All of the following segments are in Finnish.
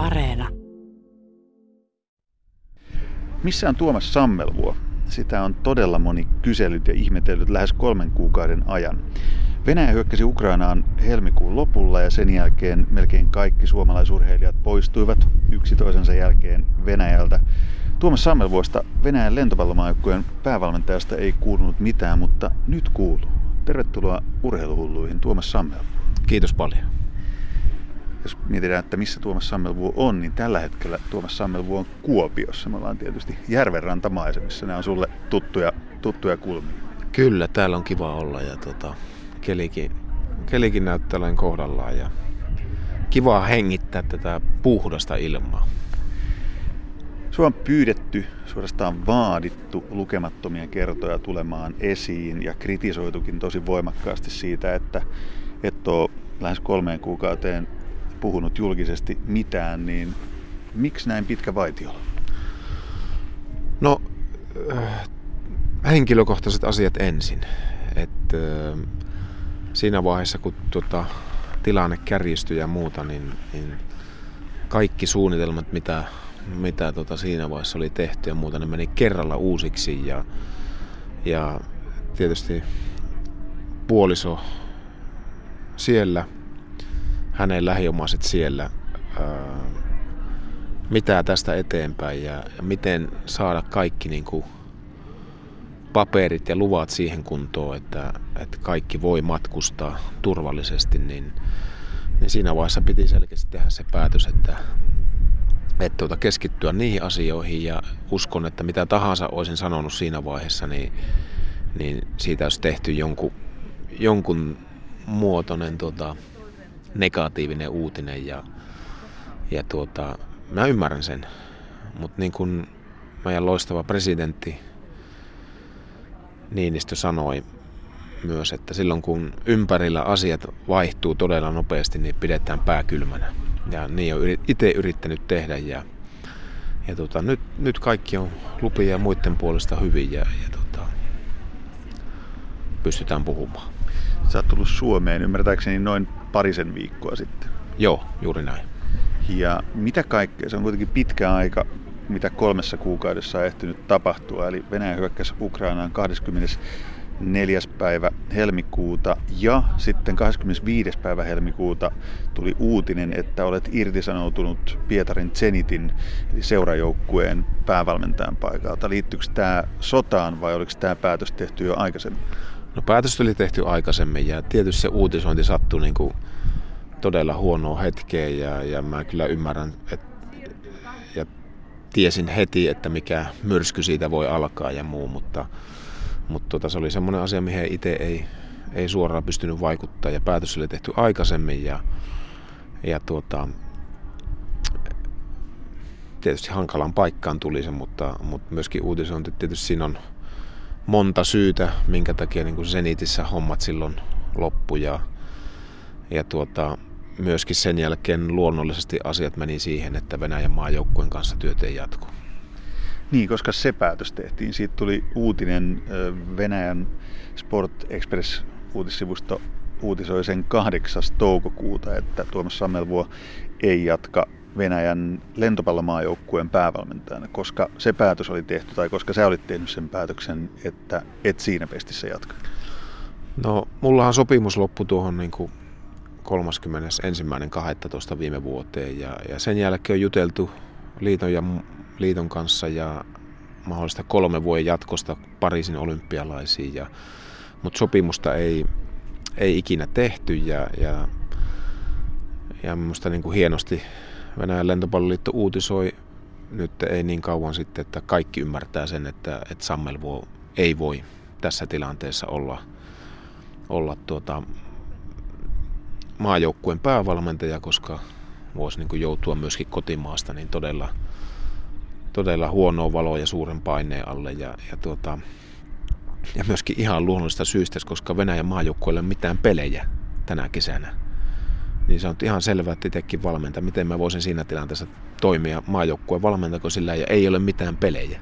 Areena. Missä on Tuomas Sammelvuo? Sitä on todella moni kyselyt ja ihmetellyt lähes kolmen kuukauden ajan. Venäjä hyökkäsi Ukrainaan helmikuun lopulla ja sen jälkeen melkein kaikki suomalaisurheilijat poistuivat yksi toisensa jälkeen Venäjältä. Tuomas Sammelvuosta Venäjän lentopallomaajoukkueen päävalmentajasta ei kuulunut mitään, mutta nyt kuuluu. Tervetuloa urheiluhulluihin, Tuomas Sammelvuo. Kiitos paljon. Jos mietitään, että missä Tuomas Sammelvuo on, niin tällä hetkellä Tuomas Sammelvuo on Kuopiossa. Me ollaan tietysti järvenrantamaisemissa. Nämä on sulle tuttuja, tuttuja kulmia. Kyllä, täällä on kiva olla ja tota, kelikin, kelikin näyttää kohdallaan ja kiva hengittää tätä puhdasta ilmaa. Sua on pyydetty, suorastaan vaadittu lukemattomia kertoja tulemaan esiin ja kritisoitukin tosi voimakkaasti siitä, että et ole lähes kolmeen kuukauteen puhunut julkisesti mitään, niin miksi näin pitkä vaitiolla? No, äh, henkilökohtaiset asiat ensin. Et, äh, siinä vaiheessa, kun tuota, tilanne kärjistyi ja muuta, niin, niin kaikki suunnitelmat, mitä, mitä tota siinä vaiheessa oli tehty ja muuta, ne meni kerralla uusiksi. Ja, ja tietysti puoliso siellä, hänen lähiomaiset siellä, ää, mitä tästä eteenpäin ja, ja miten saada kaikki niin kuin, paperit ja luvat siihen kuntoon, että, että kaikki voi matkustaa turvallisesti, niin, niin siinä vaiheessa piti selkeästi tehdä se päätös, että, että tuota, keskittyä niihin asioihin. Ja uskon, että mitä tahansa olisin sanonut siinä vaiheessa, niin, niin siitä olisi tehty jonkun, jonkun muotoinen tuota, negatiivinen uutinen ja, ja tuota, mä ymmärrän sen, mutta niin kuin meidän loistava presidentti Niinistö sanoi myös, että silloin kun ympärillä asiat vaihtuu todella nopeasti, niin pidetään pää kylmänä. Ja niin on itse yrittänyt tehdä ja, ja tota, nyt, nyt kaikki on lupia ja muiden puolesta hyvin ja, ja tota, pystytään puhumaan. Sä oot tullut Suomeen ymmärtääkseni noin parisen viikkoa sitten. Joo, juuri näin. Ja mitä kaikkea, se on kuitenkin pitkä aika mitä kolmessa kuukaudessa on ehtinyt tapahtua. Eli Venäjä hyökkäsi Ukrainaan 24. päivä helmikuuta ja sitten 25. päivä helmikuuta tuli uutinen, että olet irtisanoutunut Pietarin Zenitin eli seurajoukkueen päävalmentajan paikalta. Liittyykö tämä sotaan vai oliko tämä päätös tehty jo aikaisemmin? No päätös oli tehty aikaisemmin ja tietysti se uutisointi sattui niin kuin todella huonoa hetkeä ja, ja mä kyllä ymmärrän, että tiesin heti, että mikä myrsky siitä voi alkaa ja muu, mutta, mutta tota, se oli semmoinen asia, mihin itse ei, ei suoraan pystynyt vaikuttaa ja päätös oli tehty aikaisemmin ja, ja tuota, tietysti hankalaan paikkaan tuli se, mutta, mutta myöskin uutisointi, tietysti siinä on monta syytä, minkä takia niin Zenitissä hommat silloin loppu ja, ja tuota, myöskin sen jälkeen luonnollisesti asiat meni siihen, että Venäjän maajoukkueen kanssa työt ei jatku. Niin, koska se päätös tehtiin. Siitä tuli uutinen Venäjän Sport Express uutissivusto uutisoi sen 8. toukokuuta, että Tuomas Sammelvuo ei jatka Venäjän lentopallomaajoukkueen päävalmentajana, koska se päätös oli tehty, tai koska sä olit tehnyt sen päätöksen, että et siinä pestissä jatka? No, mullahan sopimus loppui tuohon niin kuin 31.12. viime vuoteen ja, ja sen jälkeen on juteltu liiton, ja, liiton kanssa ja mahdollista kolme vuoden jatkosta Pariisin olympialaisiin, ja, mutta sopimusta ei, ei ikinä tehty ja, ja, ja minusta niin kuin hienosti Venäjän lentopalloliitto uutisoi nyt ei niin kauan sitten, että kaikki ymmärtää sen, että, että Sammelvuo ei voi tässä tilanteessa olla, olla tuota, maajoukkueen päävalmentaja, koska voisi niin kuin joutua myöskin kotimaasta niin todella, todella huonoa valoa ja suuren paineen alle. Ja, ja, tuota, ja myöskin ihan luonnollista syystä, koska Venäjän maajoukkueella ei ole mitään pelejä tänä kesänä. Niin se on ihan selvää, että itsekin valmenta, miten mä voisin siinä tilanteessa toimia maajoukkueen valmentako sillä ja ei ole mitään pelejä.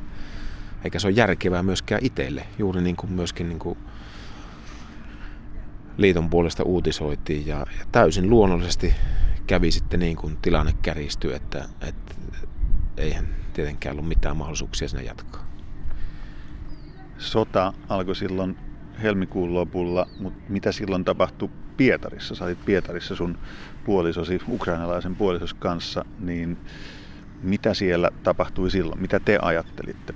Eikä se ole järkevää myöskään itselle, juuri niin kuin myöskin niin kuin liiton puolesta uutisoitiin ja, ja täysin luonnollisesti kävi sitten niin kuin tilanne kärjistyi, että, että eihän tietenkään ollut mitään mahdollisuuksia sinne jatkaa. Sota alkoi silloin helmikuun lopulla, mutta mitä silloin tapahtui Pietarissa? Sä olit Pietarissa sun puolisosi, ukrainalaisen puolisos kanssa, niin mitä siellä tapahtui silloin? Mitä te ajattelitte?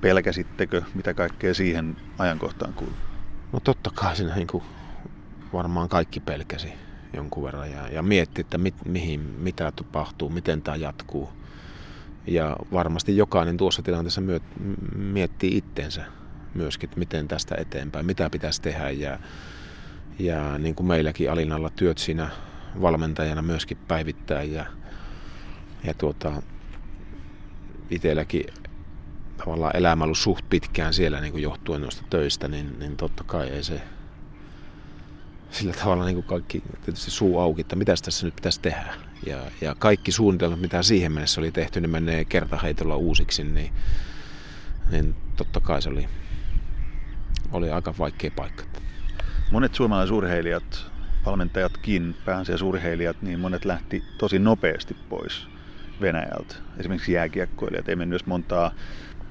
Pelkäsittekö? Mitä kaikkea siihen ajankohtaan kuuluu? No totta kai siinä niin kuin varmaan kaikki pelkäsi jonkun verran ja, ja mietti, että mit, mihin, mitä tapahtuu, miten tämä jatkuu. Ja varmasti jokainen tuossa tilanteessa myöt, miettii itsensä myöskin, että miten tästä eteenpäin, mitä pitäisi tehdä. Ja, ja niin kuin meilläkin Alinalla työt siinä valmentajana myöskin päivittää ja, ja tuota, itselläkin tavallaan elämä ollut suht pitkään siellä niin kuin johtuen noista töistä, niin, niin totta kai ei se sillä tavalla niin kuin kaikki tietysti suu auki, että mitä tässä nyt pitäisi tehdä. Ja, ja kaikki suunnitelmat, mitä siihen mennessä oli tehty, niin menee kertaheitolla uusiksi, niin, niin totta kai se oli, oli aika vaikea paikka. Monet suomalaisurheilijat, valmentajatkin, pääasiassa niin monet lähti tosi nopeasti pois Venäjältä. Esimerkiksi jääkiekkoilijat ei mennyt montaa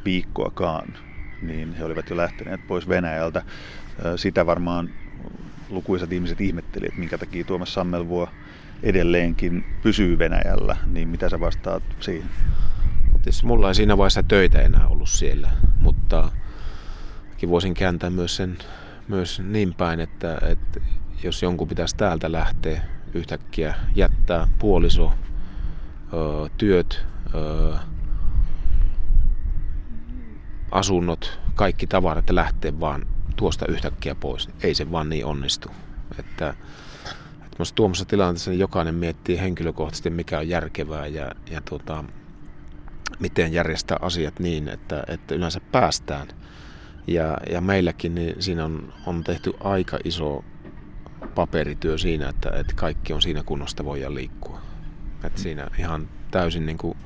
viikkoakaan, niin he olivat jo lähteneet pois Venäjältä. Sitä varmaan lukuisat ihmiset ihmetteli, että minkä takia Tuomas Sammelvuo edelleenkin pysyy Venäjällä, niin mitä sä vastaat siihen? Tietysti mulla ei siinä vaiheessa töitä enää ollut siellä, mutta voisin kääntää myös sen myös niin päin, että, että jos jonkun pitäisi täältä lähteä yhtäkkiä jättää puoliso, työt, asunnot, kaikki tavarat ja lähteä vaan tuosta yhtäkkiä pois. Ei se vaan niin onnistu. Että, että tuommoisessa tilanteessa niin jokainen miettii henkilökohtaisesti, mikä on järkevää ja, ja tuota, miten järjestää asiat niin, että, että yleensä päästään. Ja, ja meilläkin niin siinä on, on tehty aika iso paperityö siinä, että, että kaikki on siinä kunnosta voidaan liikkua. Että siinä ihan täysin niin kuin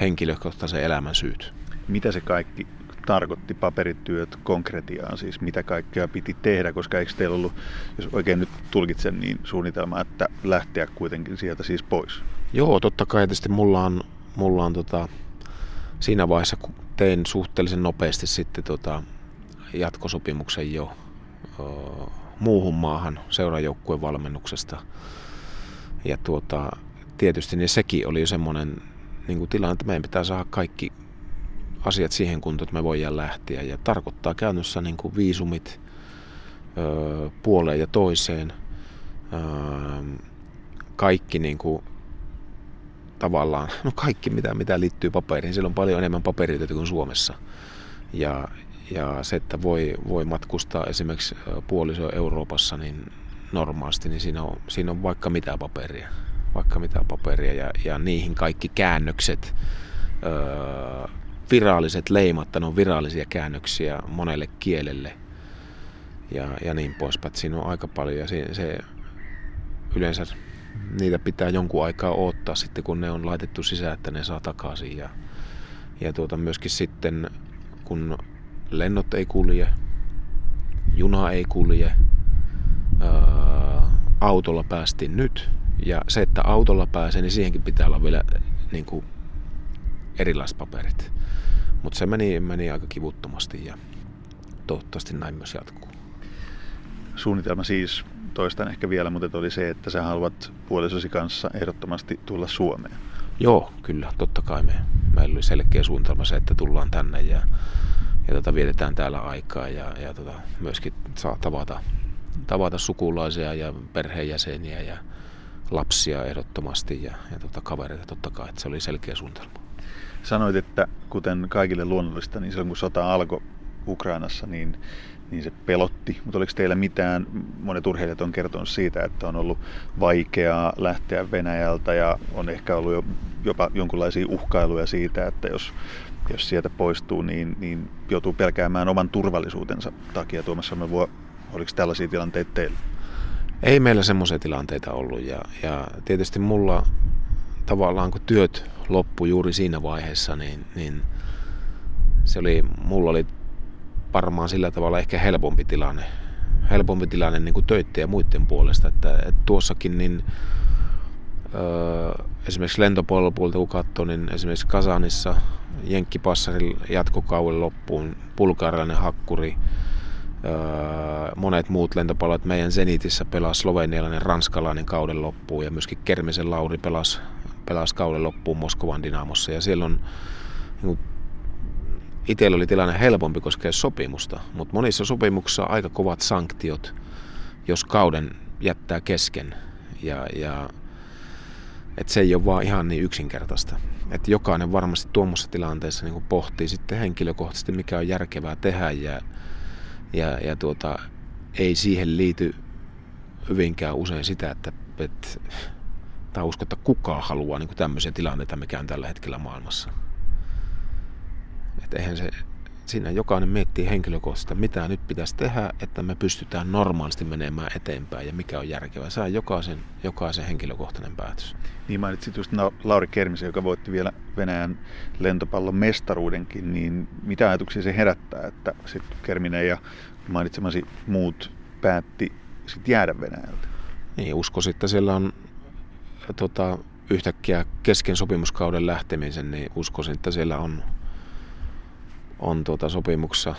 henkilökohtaisen elämän syyt. Mitä se kaikki tarkoitti paperityöt konkretiaan, siis mitä kaikkea piti tehdä, koska eikö teillä ollut, jos oikein nyt tulkitsen, niin suunnitelma, että lähteä kuitenkin sieltä siis pois? Joo, totta kai tietysti mulla on, mulla on tota, siinä vaiheessa, kun tein suhteellisen nopeasti sitten tota, jatkosopimuksen jo ö, muuhun maahan seurajoukkueen valmennuksesta. Ja tuota, tietysti niin sekin oli semmoinen niin kuin tilanne, että meidän pitää saada kaikki asiat siihen kuntoon, että me voidaan lähteä. Ja tarkoittaa käytännössä niin kuin viisumit ö, puoleen ja toiseen. Ö, kaikki niin kuin, tavallaan, no kaikki mitä, mitä liittyy paperiin. Siellä on paljon enemmän paperityötä kuin Suomessa. Ja, ja se, että voi, voi matkustaa esimerkiksi puoliso Euroopassa niin normaalisti, niin siinä on, siinä on vaikka mitä paperia. Vaikka mitä paperia ja, ja niihin kaikki käännökset, öö, viralliset leimat, ne on virallisia käännöksiä monelle kielelle ja, ja niin poispäin. Siinä on aika paljon ja se, se yleensä niitä pitää jonkun aikaa odottaa sitten, kun ne on laitettu sisään, että ne saa takaisin. Ja, ja tuota, myöskin sitten, kun lennot ei kulje, juna ei kulje, ää, autolla päästiin nyt. Ja se, että autolla pääsee, niin siihenkin pitää olla vielä niin kuin, erilaiset paperit. Mutta se meni, meni aika kivuttomasti ja toivottavasti näin myös jatkuu. Suunnitelma siis, toistan ehkä vielä, mutta oli se, että sä haluat puolisosi kanssa ehdottomasti tulla Suomeen. Joo, kyllä, totta kai me, meillä oli selkeä suunnitelma se, että tullaan tänne ja, ja tota, vietetään täällä aikaa ja, ja tota, myöskin saa tavata, tavata sukulaisia ja perheenjäseniä ja lapsia ehdottomasti ja, ja tota, kavereita totta kai, että se oli selkeä suunnitelma. Sanoit, että kuten kaikille luonnollista, niin silloin kun sota alkoi Ukrainassa, niin, niin se pelotti. Mutta oliko teillä mitään, monet urheilijat on kertonut siitä, että on ollut vaikeaa lähteä Venäjältä ja on ehkä ollut jo, jopa jonkinlaisia uhkailuja siitä, että jos, jos sieltä poistuu, niin, niin joutuu pelkäämään oman turvallisuutensa takia. Tuomas Sammelvuo, oliko tällaisia tilanteita teillä? Ei meillä semmoisia tilanteita ollut ja, ja tietysti mulla tavallaan kun työt loppu juuri siinä vaiheessa, niin, niin se oli, mulla oli varmaan sillä tavalla ehkä helpompi tilanne, helpompi tilanne niin kuin ja muiden puolesta, että, että tuossakin niin esimerkiksi lentopolpuilta kun katsoo, niin esimerkiksi Kasanissa Jenkkipassarin jatkokauden loppuun bulgarilainen hakkuri, monet muut lentopallot meidän Zenitissä pelasi slovenialainen ranskalainen kauden loppuun ja myöskin Kermisen Lauri pelasi, pelasi kauden loppuun Moskovan Dynamossa. Ja siellä on niin itsellä oli tilanne helpompi koskea sopimusta, mutta monissa sopimuksissa on aika kovat sanktiot, jos kauden jättää kesken. Ja, ja että se ei ole vaan ihan niin yksinkertaista. Että jokainen varmasti tuommoisessa tilanteessa niin pohtii sitten henkilökohtaisesti, mikä on järkevää tehdä ja, ja, ja tuota, ei siihen liity hyvinkään usein sitä, että, että tai usko, että kukaan haluaa niin tämmöisiä tilanteita, mikä on tällä hetkellä maailmassa. Että eihän se, siinä jokainen miettii henkilökohtaisesti, mitä nyt pitäisi tehdä, että me pystytään normaalisti menemään eteenpäin ja mikä on järkevää. Se on jokaisen, jokaisen henkilökohtainen päätös. Niin mainitsit just Lauri Kermisen, joka voitti vielä Venäjän lentopallon mestaruudenkin, niin mitä ajatuksia se herättää, että sitten Kerminen ja mainitsemasi muut päätti sit jäädä Venäjältä? Niin, uskoisin, että siellä on tota, yhtäkkiä kesken sopimuskauden lähtemisen, niin uskoisin, että siellä on on tuota sopimuksessa,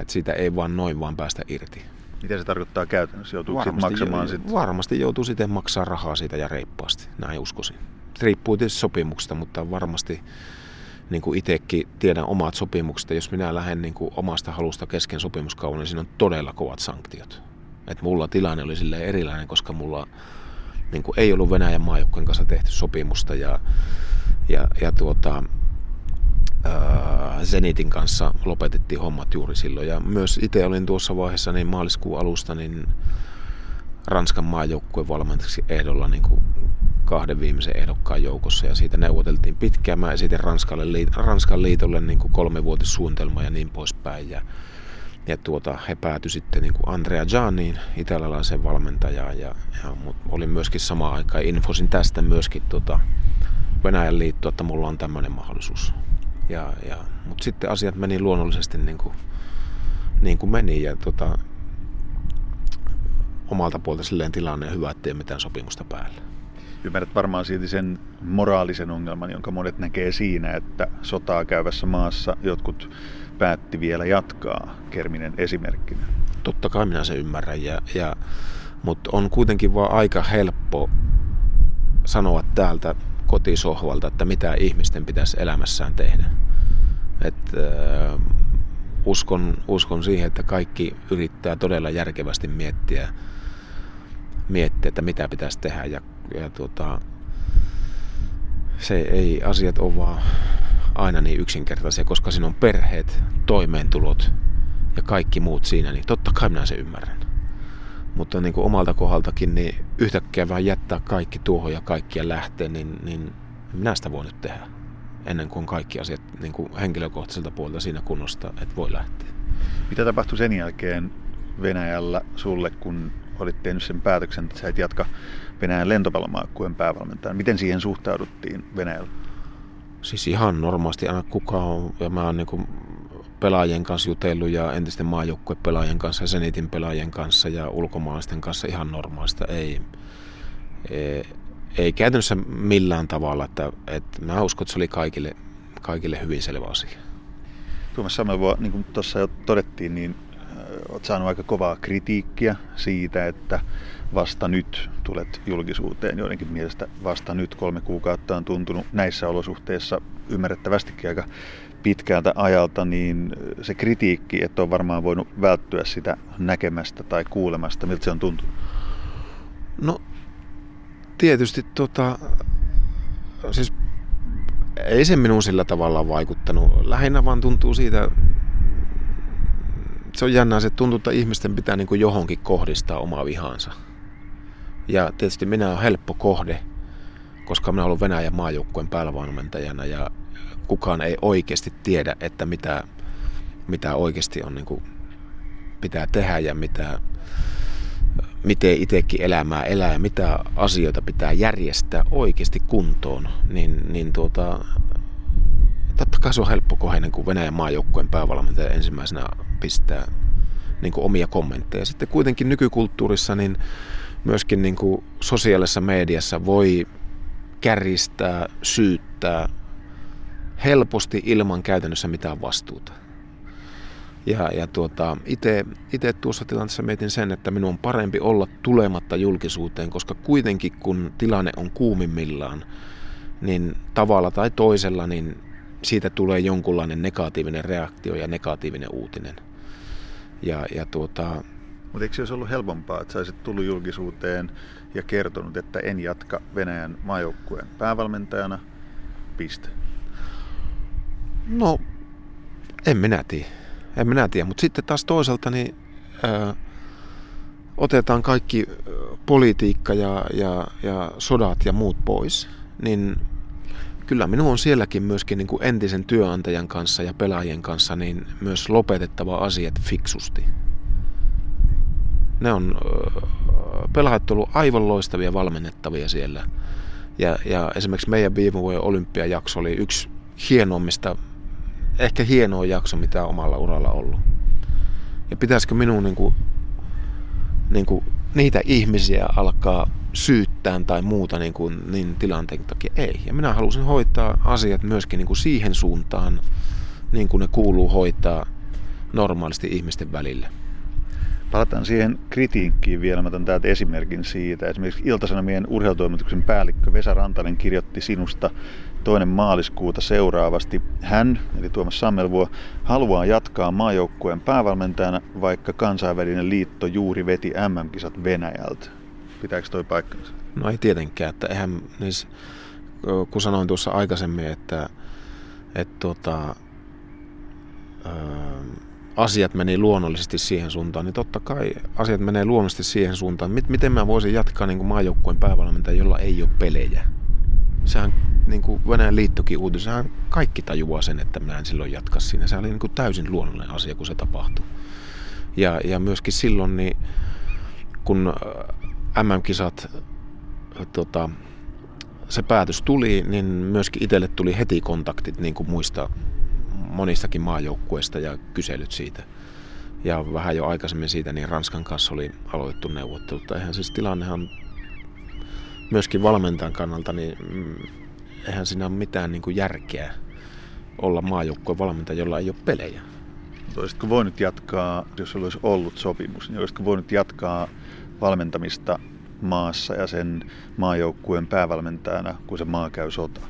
että siitä ei vaan noin vaan päästä irti. Mitä se tarkoittaa käytännössä? Joutuu varmasti, maksamaan sit... varmasti joutuu sitten maksaa rahaa siitä ja reippaasti, näin uskoisin. Riippuu tietysti sopimuksesta, mutta varmasti niin kuin itsekin tiedän omat sopimukset. Jos minä lähden niin kuin omasta halusta kesken sopimuskauden, niin siinä on todella kovat sanktiot. Et mulla tilanne oli sille erilainen, koska mulla niin kuin ei ollut Venäjän maajoukkojen kanssa tehty sopimusta ja, ja, ja tuota, Zenitin kanssa lopetettiin hommat juuri silloin. Ja myös itse olin tuossa vaiheessa niin maaliskuun alusta niin Ranskan maajoukkueen valmentajaksi ehdolla niin kuin kahden viimeisen ehdokkaan joukossa ja siitä neuvoteltiin pitkään. Mä esitin Ranskalle, Ranskan liitolle niin kuin kolmevuotissuunnitelma ja niin poispäin. Ja, ja tuota, he päätyi sitten niin kuin Andrea Gianniin, italialaisen valmentajaan. Ja, ja olin myöskin samaan aikaan, infosin tästä myöskin tuota Venäjän liittoa, että mulla on tämmöinen mahdollisuus. Ja, ja, mutta sitten asiat meni luonnollisesti niin kuin, niin kuin meni ja tota, omalta puolta silleen tilanne hyvä, ettei mitään sopimusta päällä. Ymmärrät varmaan silti sen moraalisen ongelman, jonka monet näkee siinä, että sotaa käyvässä maassa jotkut päätti vielä jatkaa Kerminen esimerkkinä. Totta kai minä se ymmärrän, ja, ja, mutta on kuitenkin vaan aika helppo sanoa täältä kotisohvalta, että mitä ihmisten pitäisi elämässään tehdä. Et, äh, uskon, uskon siihen, että kaikki yrittää todella järkevästi miettiä, miettiä että mitä pitäisi tehdä. Ja, ja tuota, se ei asiat ole vaan aina niin yksinkertaisia, koska siinä on perheet, toimeentulot ja kaikki muut siinä, niin totta kai minä se ymmärrän. Mutta niin kuin omalta kohdaltakin, niin yhtäkkiä vaan jättää kaikki tuohon ja kaikkia lähtee, niin, niin minä sitä voi nyt tehdä. Ennen kuin kaikki asiat niin kuin henkilökohtaiselta puolelta siinä kunnosta, että voi lähteä. Mitä tapahtui sen jälkeen Venäjällä sulle, kun olit tehnyt sen päätöksen, että sä et jatka Venäjän lentopallomaakkueen päävalmentajana? Miten siihen suhtauduttiin Venäjällä? Siis ihan normaalisti aina kukaan, ja mä oon niin pelaajien kanssa jutellut ja entisten maajoukkuepelaajien kanssa ja Zenitin pelaajien kanssa ja ulkomaalaisten kanssa ihan normaalista. Ei, ei, ei käytännössä millään tavalla, että, että mä uskon, että se oli kaikille, kaikille hyvin selvä asia. Tuomas Samelvoa, niin kuin tuossa jo todettiin, niin olet saanut aika kovaa kritiikkiä siitä, että vasta nyt tulet julkisuuteen. Joidenkin mielestä vasta nyt kolme kuukautta on tuntunut näissä olosuhteissa ymmärrettävästikin aika pitkältä ajalta, niin se kritiikki, että on varmaan voinut välttyä sitä näkemästä tai kuulemasta, miltä se on tuntunut? No tietysti tota, siis ei se minun sillä tavalla vaikuttanut. Lähinnä vaan tuntuu siitä, se on jännää, se tuntuu, että ihmisten pitää niin kuin johonkin kohdistaa omaa vihansa. Ja tietysti minä olen helppo kohde, koska minä olen Venäjän maajoukkueen päävalmentajana ja kukaan ei oikeasti tiedä, että mitä, mitä oikeasti on niin kuin, pitää tehdä ja mitä, miten itsekin elämää elää ja mitä asioita pitää järjestää oikeasti kuntoon, niin, niin tuota, totta kai se on helppo koheinen, kun Venäjän maajoukkueen päävalmentaja ensimmäisenä pistää niin kuin omia kommentteja. Sitten kuitenkin nykykulttuurissa niin myöskin niin kuin sosiaalisessa mediassa voi käristää, syyttää helposti ilman käytännössä mitään vastuuta. Ja, ja tuota, itse tuossa tilanteessa mietin sen, että minun on parempi olla tulematta julkisuuteen, koska kuitenkin kun tilanne on kuumimmillaan, niin tavalla tai toisella niin siitä tulee jonkunlainen negatiivinen reaktio ja negatiivinen uutinen. Ja, ja tuota, mutta eikö se olisi ollut helpompaa, että saisit tullut julkisuuteen ja kertonut, että en jatka Venäjän maajoukkueen päävalmentajana, piste? No, en minä tiedä. En minä tiedä, mutta sitten taas toisaalta niin ää, otetaan kaikki politiikka ja, ja, ja sodat ja muut pois, niin kyllä minun on sielläkin myöskin niin kuin entisen työnantajan kanssa ja pelaajien kanssa niin myös lopetettava asiat fiksusti. Ne on pelaajat ollut aivan loistavia valmennettavia siellä. Ja, ja esimerkiksi meidän viime vuoden olympiajakso oli yksi hienoimmista, ehkä hienoa jakso, mitä omalla uralla ollut. Ja pitäisikö minun niin kuin, niin kuin niitä ihmisiä alkaa syyttään tai muuta niin, kuin, niin tilanteen takia ei. Ja minä halusin hoitaa asiat myöskin niin kuin siihen suuntaan, niin kuin ne kuuluu hoitaa normaalisti ihmisten välillä. Palataan siihen kritiikkiin vielä. Mä otan täältä esimerkin siitä. Esimerkiksi Iltasanomien urheilutoimituksen päällikkö Vesa Rantanen kirjoitti sinusta toinen maaliskuuta seuraavasti. Hän, eli Tuomas Sammelvuo, haluaa jatkaa maajoukkueen päävalmentajana, vaikka kansainvälinen liitto juuri veti MM-kisat Venäjältä. Pitääkö toi paikkansa? No ei tietenkään. Että eihän, niin, kun sanoin tuossa aikaisemmin, että, että tuota, öö, asiat meni luonnollisesti siihen suuntaan, niin totta kai asiat menee luonnollisesti siihen suuntaan. Miten mä voisin jatkaa niin maajoukkueen päävalmentaja, jolla ei ole pelejä? Sehän niin kuin Venäjän liittokin uutis, sehän kaikki tajuaa sen, että mä en silloin jatka siinä. Se oli niin kuin täysin luonnollinen asia, kun se tapahtui. Ja, ja myöskin silloin, niin, kun äh, MM-kisat, tota, se päätös tuli, niin myöskin itselle tuli heti kontaktit niin kuin muista monistakin maajoukkueista ja kyselyt siitä. Ja vähän jo aikaisemmin siitä, niin Ranskan kanssa oli aloitettu neuvottelut. Eihän siis tilannehan myöskin valmentajan kannalta, niin mm, eihän siinä ole mitään niin kuin järkeä olla maajoukkueen valmentaja, jolla ei ole pelejä. Olisitko voinut jatkaa, jos olisi ollut sopimus, niin olisitko voinut jatkaa valmentamista maassa ja sen maajoukkueen päävalmentajana, kun se maa käy sota?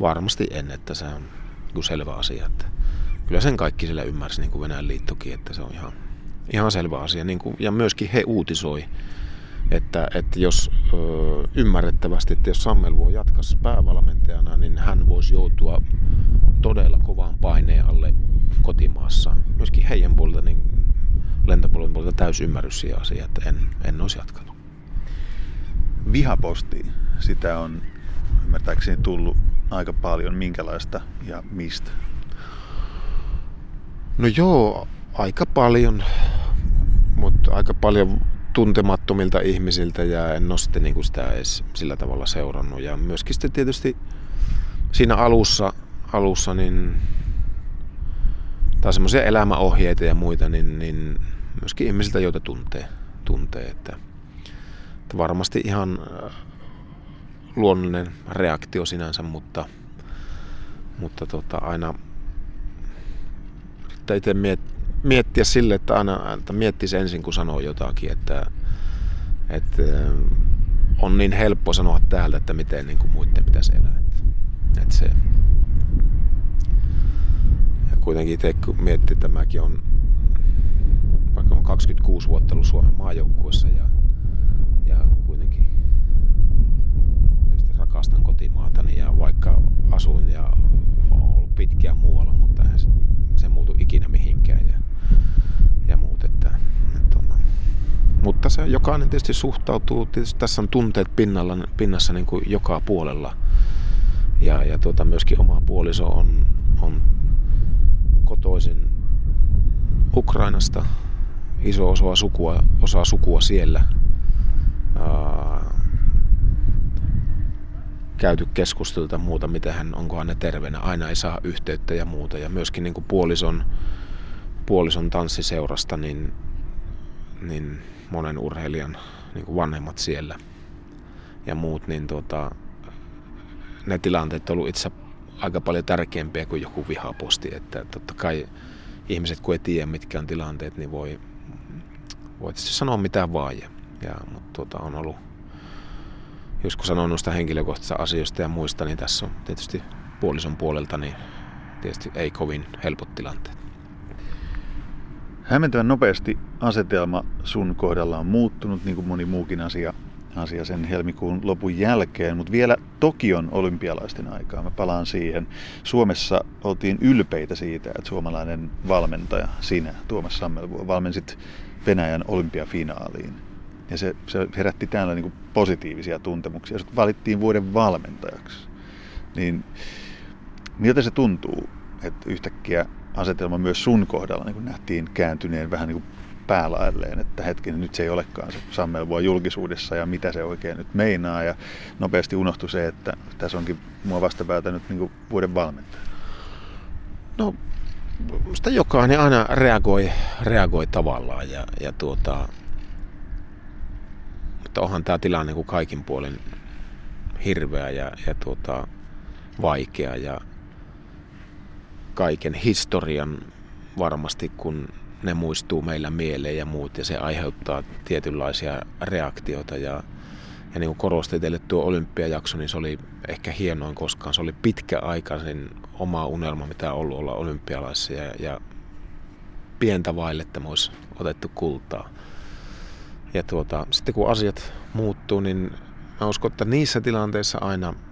Varmasti en, että se on niin selvä asia. Että kyllä sen kaikki sillä ymmärsi, niin kuin Venäjän liittokin, että se on ihan, ihan selvä asia. Niin kuin, ja myöskin he uutisoi, että, että jos ö, ymmärrettävästi, että jos Sammelvuo jatkaisi päävalmentajana, niin hän voisi joutua todella kovaan paineen alle kotimaassa. Myöskin heidän puolelta, niin lentopuolen puolelta täysi ymmärrys siihen asiaan, että en, en olisi jatkanut. Vihaposti, sitä on ymmärtääkseni tullut aika paljon. Minkälaista ja mistä? No joo, aika paljon, mutta aika paljon tuntemattomilta ihmisiltä ja en ole sitten niin sitä edes sillä tavalla seurannut. Ja myöskin sitten tietysti siinä alussa, alussa niin, tai semmoisia elämäohjeita ja muita, niin, niin myöskin ihmisiltä, joita tuntee. tuntee että, että varmasti ihan äh, luonnollinen reaktio sinänsä, mutta, mutta tota, aina yrittää itse miettiä sille, että aina että miettisi ensin, kun sanoo jotakin, että, että on niin helppo sanoa täältä, että miten niin kuin muiden pitäisi elää. Että, että se, ja kuitenkin itse kun miettii, että mäkin on vaikka on 26 vuotta ollut Suomen maajoukkuessa ja, ja kuitenkin rakastan kotimaatani ja vaikka asuin ja olen ollut pitkään muualla, mutta se, se muutu ikinä mihinkään ja, ja muut. Että, että on, mutta se jokainen tietysti suhtautuu, tietysti tässä on tunteet pinnalla, pinnassa niin kuin joka puolella. Ja, ja tuota, myöskin oma puoliso on, on kotoisin Ukrainasta, iso osa sukua, osa sukua siellä. Ää, käyty keskustelua muuta, miten hän, onko hän terveenä, aina ei saa yhteyttä ja muuta. Ja myöskin niin kuin puolison, puolison tanssiseurasta, niin, niin monen urheilijan niin kuin vanhemmat siellä ja muut, niin tuota, ne tilanteet on ollut itse aika paljon tärkeämpiä kuin joku vihaposti. Että totta kai ihmiset, kun ei tiedä mitkä on tilanteet, niin voi, voi tietysti sanoa mitä vaan. Ja, ja, mutta tuota, on ollut, jos kun sanon noista henkilökohtaisista asioista ja muista, niin tässä on tietysti puolison puolelta, niin tietysti ei kovin helpot tilanteet. Hämmentävän nopeasti asetelma sun kohdalla on muuttunut, niin kuin moni muukin asia, asia sen helmikuun lopun jälkeen, mutta vielä Tokion olympialaisten aikaa, mä palaan siihen. Suomessa oltiin ylpeitä siitä, että suomalainen valmentaja, sinä, Tuomas Sammelvuo, valmensit Venäjän olympiafinaaliin. Ja se, se herätti täällä niin kuin positiivisia tuntemuksia. Sut valittiin vuoden valmentajaksi. Niin miltä se tuntuu, että yhtäkkiä asetelma myös sun kohdalla niin nähtiin kääntyneen vähän niin kuin päälailleen, että hetkinen, nyt se ei olekaan se sammelvua julkisuudessa ja mitä se oikein nyt meinaa. Ja nopeasti unohtui se, että tässä onkin mua vastapäätä nyt niin vuoden valmentaja. No, sitä jokainen aina reagoi, reagoi tavallaan ja, ja tuota, mutta onhan tämä tilanne kuin kaikin puolin hirveä ja, ja tuota, vaikea ja kaiken historian varmasti, kun ne muistuu meillä mieleen ja muut, ja se aiheuttaa tietynlaisia reaktioita. Ja, ja niin kuin korostin teille tuo olympiajakso, niin se oli ehkä hienoin koskaan. Se oli pitkäaikaisin oma unelma, mitä on ollut olla olympialaisissa, ja, ja pientä vaille, että me olisi otettu kultaa. Ja tuota, sitten kun asiat muuttuu, niin mä uskon, että niissä tilanteissa aina –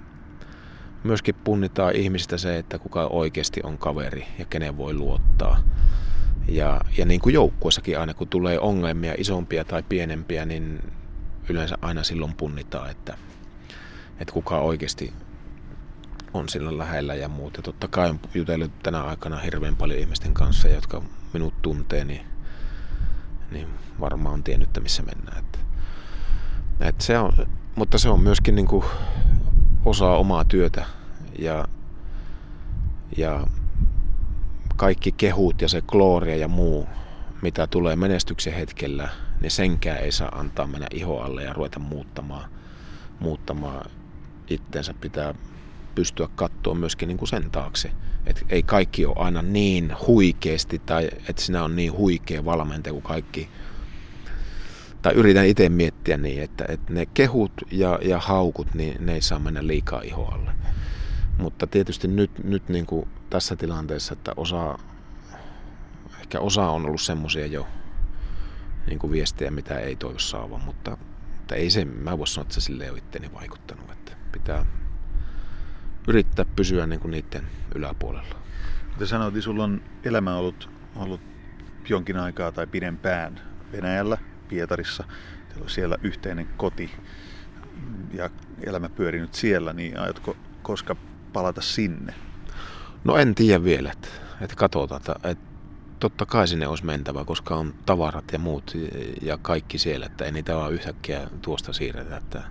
myöskin punnitaan ihmistä se, että kuka oikeasti on kaveri ja kenen voi luottaa. Ja, ja niin kuin joukkuessakin aina, kun tulee ongelmia, isompia tai pienempiä, niin yleensä aina silloin punnitaan, että, että kuka oikeasti on sillä lähellä ja muut. Ja totta kai on jutellut tänä aikana hirveän paljon ihmisten kanssa, jotka minut tuntee, niin, niin varmaan on tiennyt, että missä mennään. Että, että se on, mutta se on myöskin niin kuin osaa omaa työtä ja, ja kaikki kehut ja se glooria ja muu, mitä tulee menestyksen hetkellä, niin senkään ei saa antaa mennä iho alle ja ruveta muuttamaan, muuttamaan itsensä. Pitää pystyä katsoa myöskin niin kuin sen taakse. Et ei kaikki ole aina niin huikeasti tai että sinä on niin huikea valmentaja kuin kaikki tai yritän itse miettiä niin, että, että ne kehut ja, ja haukut, niin ne ei saa mennä liikaa ihoalle. Mutta tietysti nyt, nyt niin kuin tässä tilanteessa, että osa, ehkä osa on ollut semmoisia jo niin kuin viestejä, mitä ei toivo saavan, mutta, mutta ei se, mä voin sanoa, että se sille ei ole vaikuttanut, että pitää yrittää pysyä niin kuin niiden yläpuolella. Kuten sanoit, niin sulla on elämä ollut, ollut jonkin aikaa tai pidempään Venäjällä, Pietarissa. Teillä on siellä yhteinen koti ja elämä pyörinyt siellä, niin aiotko koska palata sinne? No en tiedä vielä, että, että katsotaan. Että, että totta kai sinne olisi mentävä, koska on tavarat ja muut ja kaikki siellä, että ei niitä vaan yhtäkkiä tuosta siirretä. Että,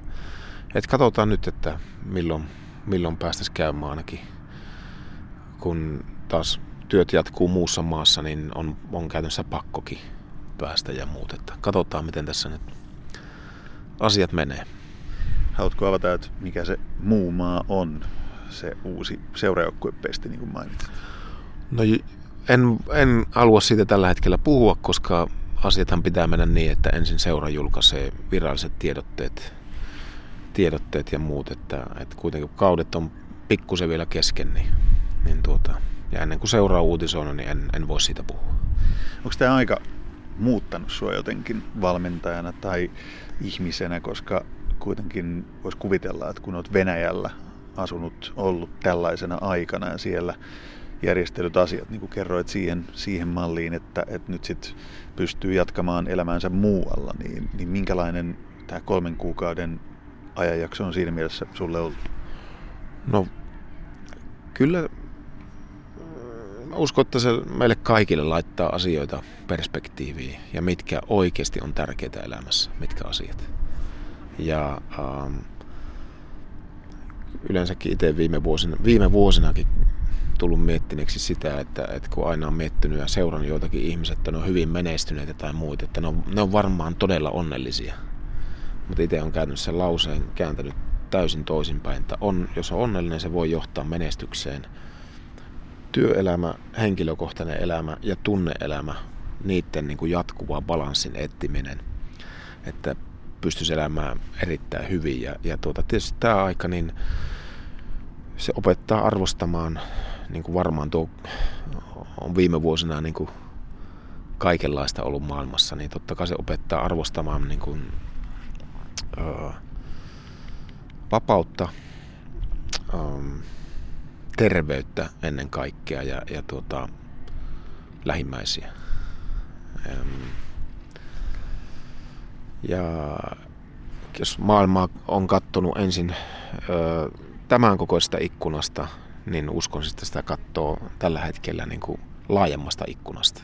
että katsotaan nyt, että milloin, milloin päästäisiin käymään ainakin, kun taas työt jatkuu muussa maassa, niin on, on käytännössä pakkokin päästä ja muut. Että katsotaan, miten tässä nyt asiat menee. Haluatko avata, että mikä se muu maa on, se uusi seuraajoukkuepesti, niin kuin mainitsit? No en, en halua siitä tällä hetkellä puhua, koska asiathan pitää mennä niin, että ensin seura julkaisee viralliset tiedotteet, tiedotteet ja muut, että, että kuitenkin kaudet on pikkusen vielä kesken, niin, niin tuota, ja ennen kuin seuraa uutisoina, niin en, en voi siitä puhua. Onko tämä aika muuttanut sinua jotenkin valmentajana tai ihmisenä, koska kuitenkin voisi kuvitella, että kun olet Venäjällä asunut, ollut tällaisena aikana ja siellä järjestelyt asiat, niin kuin kerroit siihen, siihen malliin, että, että nyt sitten pystyy jatkamaan elämäänsä muualla, niin, niin minkälainen tämä kolmen kuukauden ajanjakso on siinä mielessä sulle ollut? No kyllä mä uskon, että se meille kaikille laittaa asioita perspektiiviin ja mitkä oikeasti on tärkeitä elämässä, mitkä asiat. Ja ähm, yleensäkin itse viime, vuosina, viime vuosinakin tullut miettineeksi sitä, että, että kun aina on miettinyt ja seurannut joitakin ihmiset, että ne on hyvin menestyneitä tai muut, että ne on, ne on varmaan todella onnellisia. Mutta itse on käynyt sen lauseen kääntänyt täysin toisinpäin. Että on, jos on onnellinen, se voi johtaa menestykseen. Työelämä, henkilökohtainen elämä ja tunneelämä, niiden niin kuin jatkuva balanssin etsiminen. Että pystyisi elämään erittäin hyvin. Ja, ja tuota, tietysti tämä aika, niin se opettaa arvostamaan, niin kuin varmaan tuo on viime vuosina niin kuin kaikenlaista ollut maailmassa, niin totta kai se opettaa arvostamaan niin kuin, ö, vapautta, ö, terveyttä ennen kaikkea ja, ja tuota, lähimmäisiä. Ja jos maailma on kattonut ensin ö, tämän kokoista ikkunasta, niin uskon, että sitä katsoo tällä hetkellä niin kuin laajemmasta ikkunasta.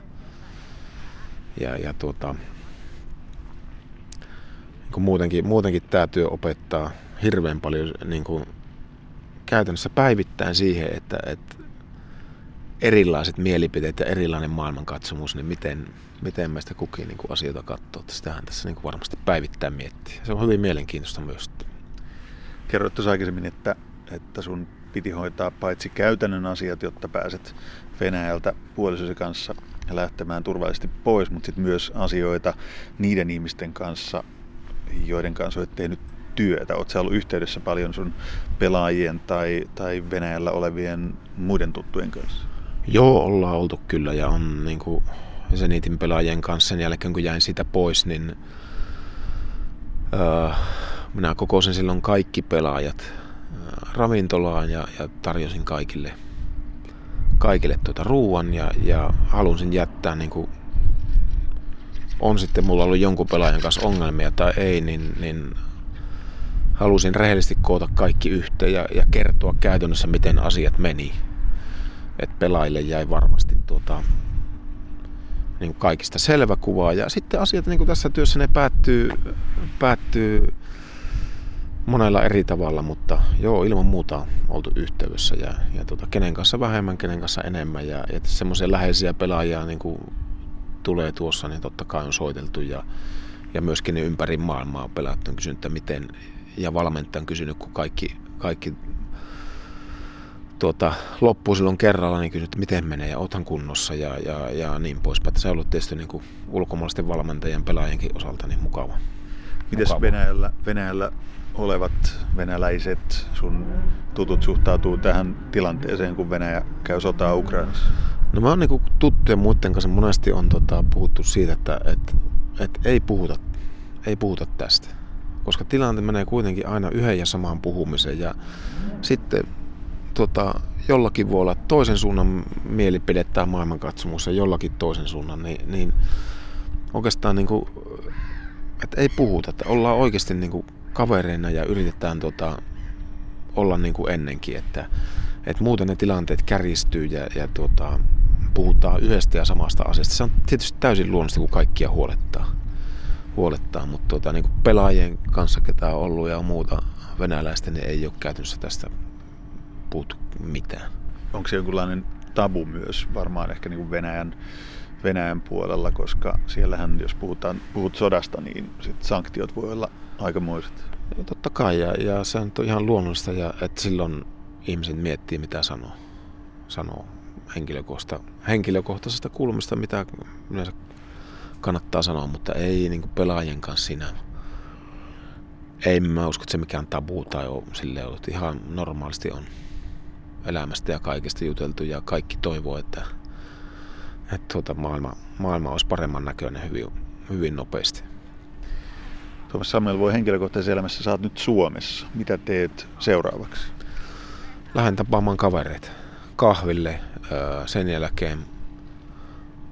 Ja, ja tuota, niin kuin muutenkin, muutenkin tämä työ opettaa hirveän paljon niin kuin käytännössä päivittäin siihen, että, että erilaiset mielipiteet ja erilainen maailmankatsomus, niin miten, miten meistä kukin niin kuin asioita katsoo. Sitähän tässä niin kuin varmasti päivittäin miettii. Se on hyvin mielenkiintoista myös. Kerroit tuossa aikaisemmin, että, että sun piti hoitaa paitsi käytännön asiat, jotta pääset Venäjältä puolisosi kanssa lähtemään turvallisesti pois, mutta sitten myös asioita niiden ihmisten kanssa, joiden kanssa olet tehnyt työtä? Oletko ollut yhteydessä paljon sun pelaajien tai, tai Venäjällä olevien muiden tuttujen kanssa? Joo, ollaan oltu kyllä ja on niin kuin Zenitin pelaajien kanssa sen jälkeen, kun jäin siitä pois, niin öö, minä kokosin silloin kaikki pelaajat ravintolaan ja, ja tarjosin kaikille, kaikille tuota ruuan ja, ja halusin jättää niin kuin on sitten mulla ollut jonkun pelaajan kanssa ongelmia tai ei, niin, niin halusin rehellisesti koota kaikki yhteen ja, ja kertoa käytännössä, miten asiat meni. että pelaajille jäi varmasti tuota, niin kaikista selvä kuva. Ja sitten asiat niin kuin tässä työssä ne päättyy, päättyy monella eri tavalla, mutta joo, ilman muuta oltu yhteydessä ja, ja tota, kenen kanssa vähemmän, kenen kanssa enemmän. Ja, ja semmoisia läheisiä pelaajia niin kuin tulee tuossa, niin totta kai on soiteltu ja, ja myöskin ne ympäri maailmaa on pelattu. Kysynyt, että miten, ja valmentaja on kysynyt, kun kaikki, kaikki tuota, loppuu silloin kerralla, niin kysynyt, että miten menee ja oothan kunnossa ja, ja, ja niin poispäin. Se on ollut tietysti niin kuin ulkomaalaisten valmentajien pelaajienkin osalta niin mukava. Mites Venäjällä, Venäjällä olevat venäläiset, sun tutut suhtautuu tähän tilanteeseen, kun Venäjä käy sotaa Ukrainassa? No mä oon niin tuttujen muiden kanssa monesti on tota, puhuttu siitä, että et, et ei, puhuta, ei puhuta tästä. Koska tilanne menee kuitenkin aina yhden ja samaan puhumiseen. Ja sitten tota, jollakin voi olla toisen suunnan mielipide tai maailmankatsomus ja jollakin toisen suunnan, niin, niin oikeastaan niin kuin, että ei puhuta, että ollaan oikeasti niin kuin kavereina ja yritetään tota, olla niin kuin ennenkin, että, että muuten ne tilanteet kärjistyy ja, ja tota, puhutaan yhdestä ja samasta asiasta. Se on tietysti täysin luonnollista, kun kaikkia huolettaa, huolettaa mutta tota, niin pelaajien kanssa, ketä on ollut ja muuta venäläistä, niin ei ole käytännössä tästä puhuttu mitään. Onko se jonkunlainen tabu myös varmaan ehkä niin kuin Venäjän, Venäjän puolella, koska siellähän jos puhutaan, puhut sodasta, niin sit sanktiot voi olla aikamoiset. Ja totta kai, ja, ja se on ihan luonnollista, ja, että silloin ihmiset miettii, mitä sanoo, sanoo henkilökohtaisesta, henkilökohtaisesta kulmasta, mitä yleensä kannattaa sanoa, mutta ei niin kuin pelaajien kanssa siinä. Ei mä usko, että se mikään tabu tai on sille ollut. Ihan normaalisti on elämästä ja kaikesta juteltu ja kaikki toivoo, että, että tuota maailma, maailma olisi paremman näköinen hyvin, hyvin nopeasti. Tuomas Samuel voi henkilökohtaisessa elämässä, sä oot nyt Suomessa. Mitä teet seuraavaksi? Lähden tapaamaan kavereita kahville, sen jälkeen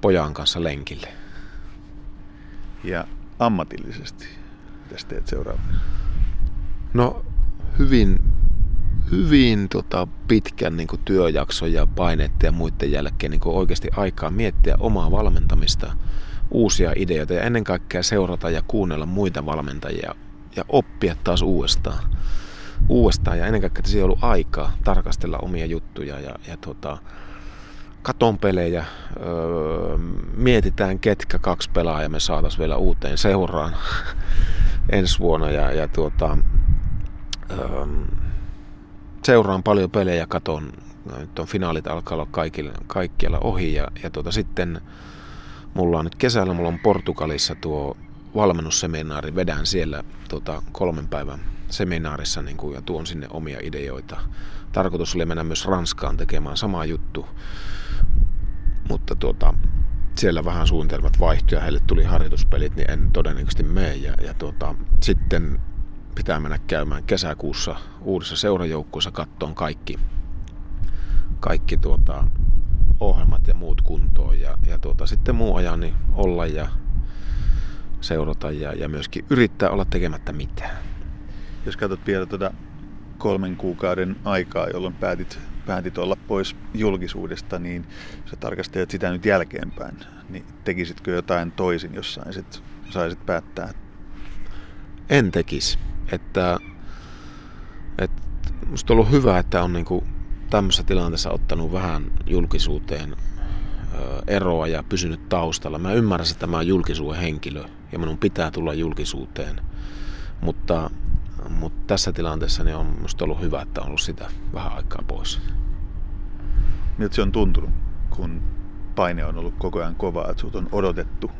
pojan kanssa lenkille. Ja ammatillisesti, mitä teet seuraavaksi? No hyvin, hyvin tota, pitkän niin kuin, työjakson ja paineiden ja muiden jälkeen niin kuin, oikeasti aikaa miettiä omaa valmentamista – uusia ideoita ja ennen kaikkea seurata ja kuunnella muita valmentajia ja oppia taas uudestaan. uudestaan. Ja ennen kaikkea, että siellä on ollut aikaa tarkastella omia juttuja ja, ja tota, katon pelejä, öö, mietitään ketkä kaksi pelaajaa me saataisiin vielä uuteen seuraan ensi vuonna ja, ja tuota, öö, seuraan paljon pelejä, katon, nyt on finaalit alkaa olla kaikilla, kaikkialla ohi ja, ja tuota, sitten mulla on nyt kesällä, mulla on Portugalissa tuo valmennusseminaari, vedän siellä tuota, kolmen päivän seminaarissa niin kuin, ja tuon sinne omia ideoita. Tarkoitus oli mennä myös Ranskaan tekemään sama juttu, mutta tuota, siellä vähän suunnitelmat vaihtui ja heille tuli harjoituspelit, niin en todennäköisesti mene. Ja, ja tuota, sitten pitää mennä käymään kesäkuussa uudessa seurajoukkueessa kattoon kaikki, kaikki tuota, ohjelmat ja muut kuntoon. Ja, ja tuota, sitten muu ajan niin olla ja seurata ja, ja myöskin yrittää olla tekemättä mitään. Jos katsot vielä tuota kolmen kuukauden aikaa, jolloin päätit, päätit olla pois julkisuudesta, niin sä tarkastelet sitä nyt jälkeenpäin, niin tekisitkö jotain toisin, jos saisit, saisit päättää? En tekisi. Että, että musta on ollut hyvä, että on niinku tämmöisessä tilanteessa ottanut vähän julkisuuteen eroa ja pysynyt taustalla. Mä ymmärrän, että tämä on julkisuuden henkilö ja minun pitää tulla julkisuuteen. Mutta, mutta tässä tilanteessa niin on minusta ollut hyvä, että on ollut sitä vähän aikaa pois. Miltä se on tuntunut, kun paine on ollut koko ajan kova, että sinut on odotettu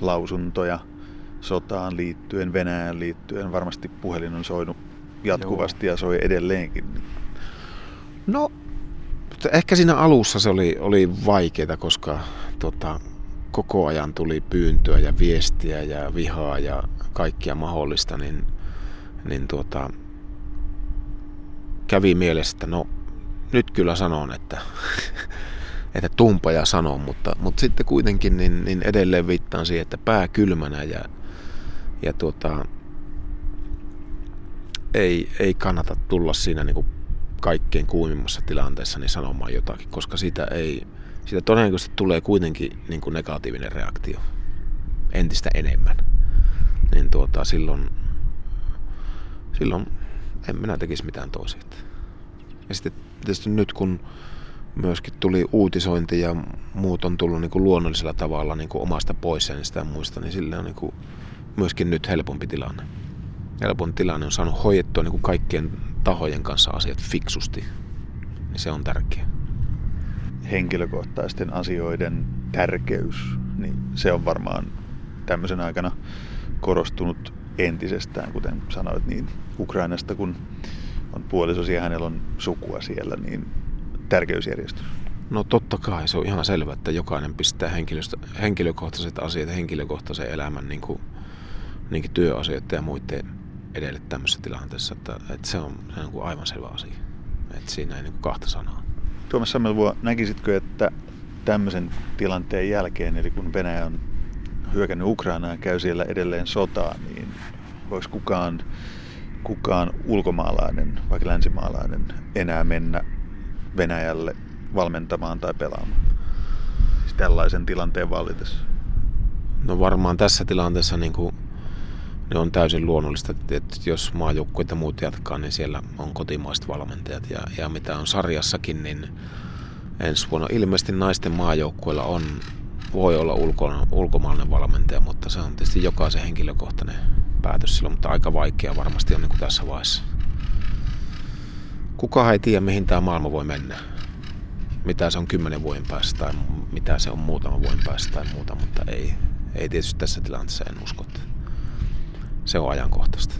lausuntoja sotaan liittyen, Venäjään liittyen. Varmasti puhelin on soinut jatkuvasti Joo. ja soi edelleenkin. No, ehkä siinä alussa se oli, oli vaikeaa, koska tota, koko ajan tuli pyyntöä ja viestiä ja vihaa ja kaikkia mahdollista, niin, niin tuota, kävi mielessä, että no nyt kyllä sanon, että, että tumpa ja sanon, mutta, mutta sitten kuitenkin niin, niin edelleen viittaan siihen, että pää kylmänä ja, ja tuota, ei, ei kannata tulla siinä niin kuin kaikkein kuumimmassa tilanteessa niin sanomaan jotakin, koska sitä ei, siitä todennäköisesti tulee kuitenkin niin kuin negatiivinen reaktio entistä enemmän. Niin tuota, silloin, silloin en minä tekisi mitään toisin. Ja sitten tietysti nyt kun myöskin tuli uutisointi ja muut on tullut niin kuin luonnollisella tavalla niin kuin omasta pois ja sitä muista, niin sille on niin kuin myöskin nyt helpompi tilanne. Helpompi tilanne on saanut hoidettua niin kuin kaikkien tahojen kanssa asiat fiksusti, niin se on tärkeää. Henkilökohtaisten asioiden tärkeys, niin se on varmaan tämmöisen aikana korostunut entisestään, kuten sanoit, niin Ukrainasta kun on puolisosi ja hänellä on sukua siellä, niin tärkeysjärjestys. No totta kai, se on ihan selvä, että jokainen pistää henkilökohtaiset asiat henkilökohtaisen elämän niin kuin, niin kuin työasioita ja muiden edelle tämmöisessä tilanteessa, että, että se on, se on kuin aivan selvä asia. Että siinä ei niin kuin kahta sanaa. Tuomas Sammelvuo, näkisitkö, että tämmöisen tilanteen jälkeen, eli kun Venäjä on hyökännyt Ukrainaan ja käy siellä edelleen sotaa, niin voisi kukaan, kukaan ulkomaalainen, vaikka länsimaalainen, enää mennä Venäjälle valmentamaan tai pelaamaan? Siis tällaisen tilanteen vallitessa. No varmaan tässä tilanteessa niin kuin ne on täysin luonnollista, että jos maajoukkueet ja muut jatkaa, niin siellä on kotimaiset valmentajat. Ja, ja mitä on sarjassakin, niin ensi vuonna ilmeisesti naisten maajoukkueilla on, voi olla ulko, ulkomaalainen valmentaja, mutta se on tietysti jokaisen henkilökohtainen päätös silloin, mutta aika vaikea varmasti on niin kuin tässä vaiheessa. Kuka ei tiedä, mihin tämä maailma voi mennä. Mitä se on kymmenen vuoden päästä tai mitä se on muutama vuoden päästä tai muuta, mutta ei, ei tietysti tässä tilanteessa en usko, että se on ajankohtaista.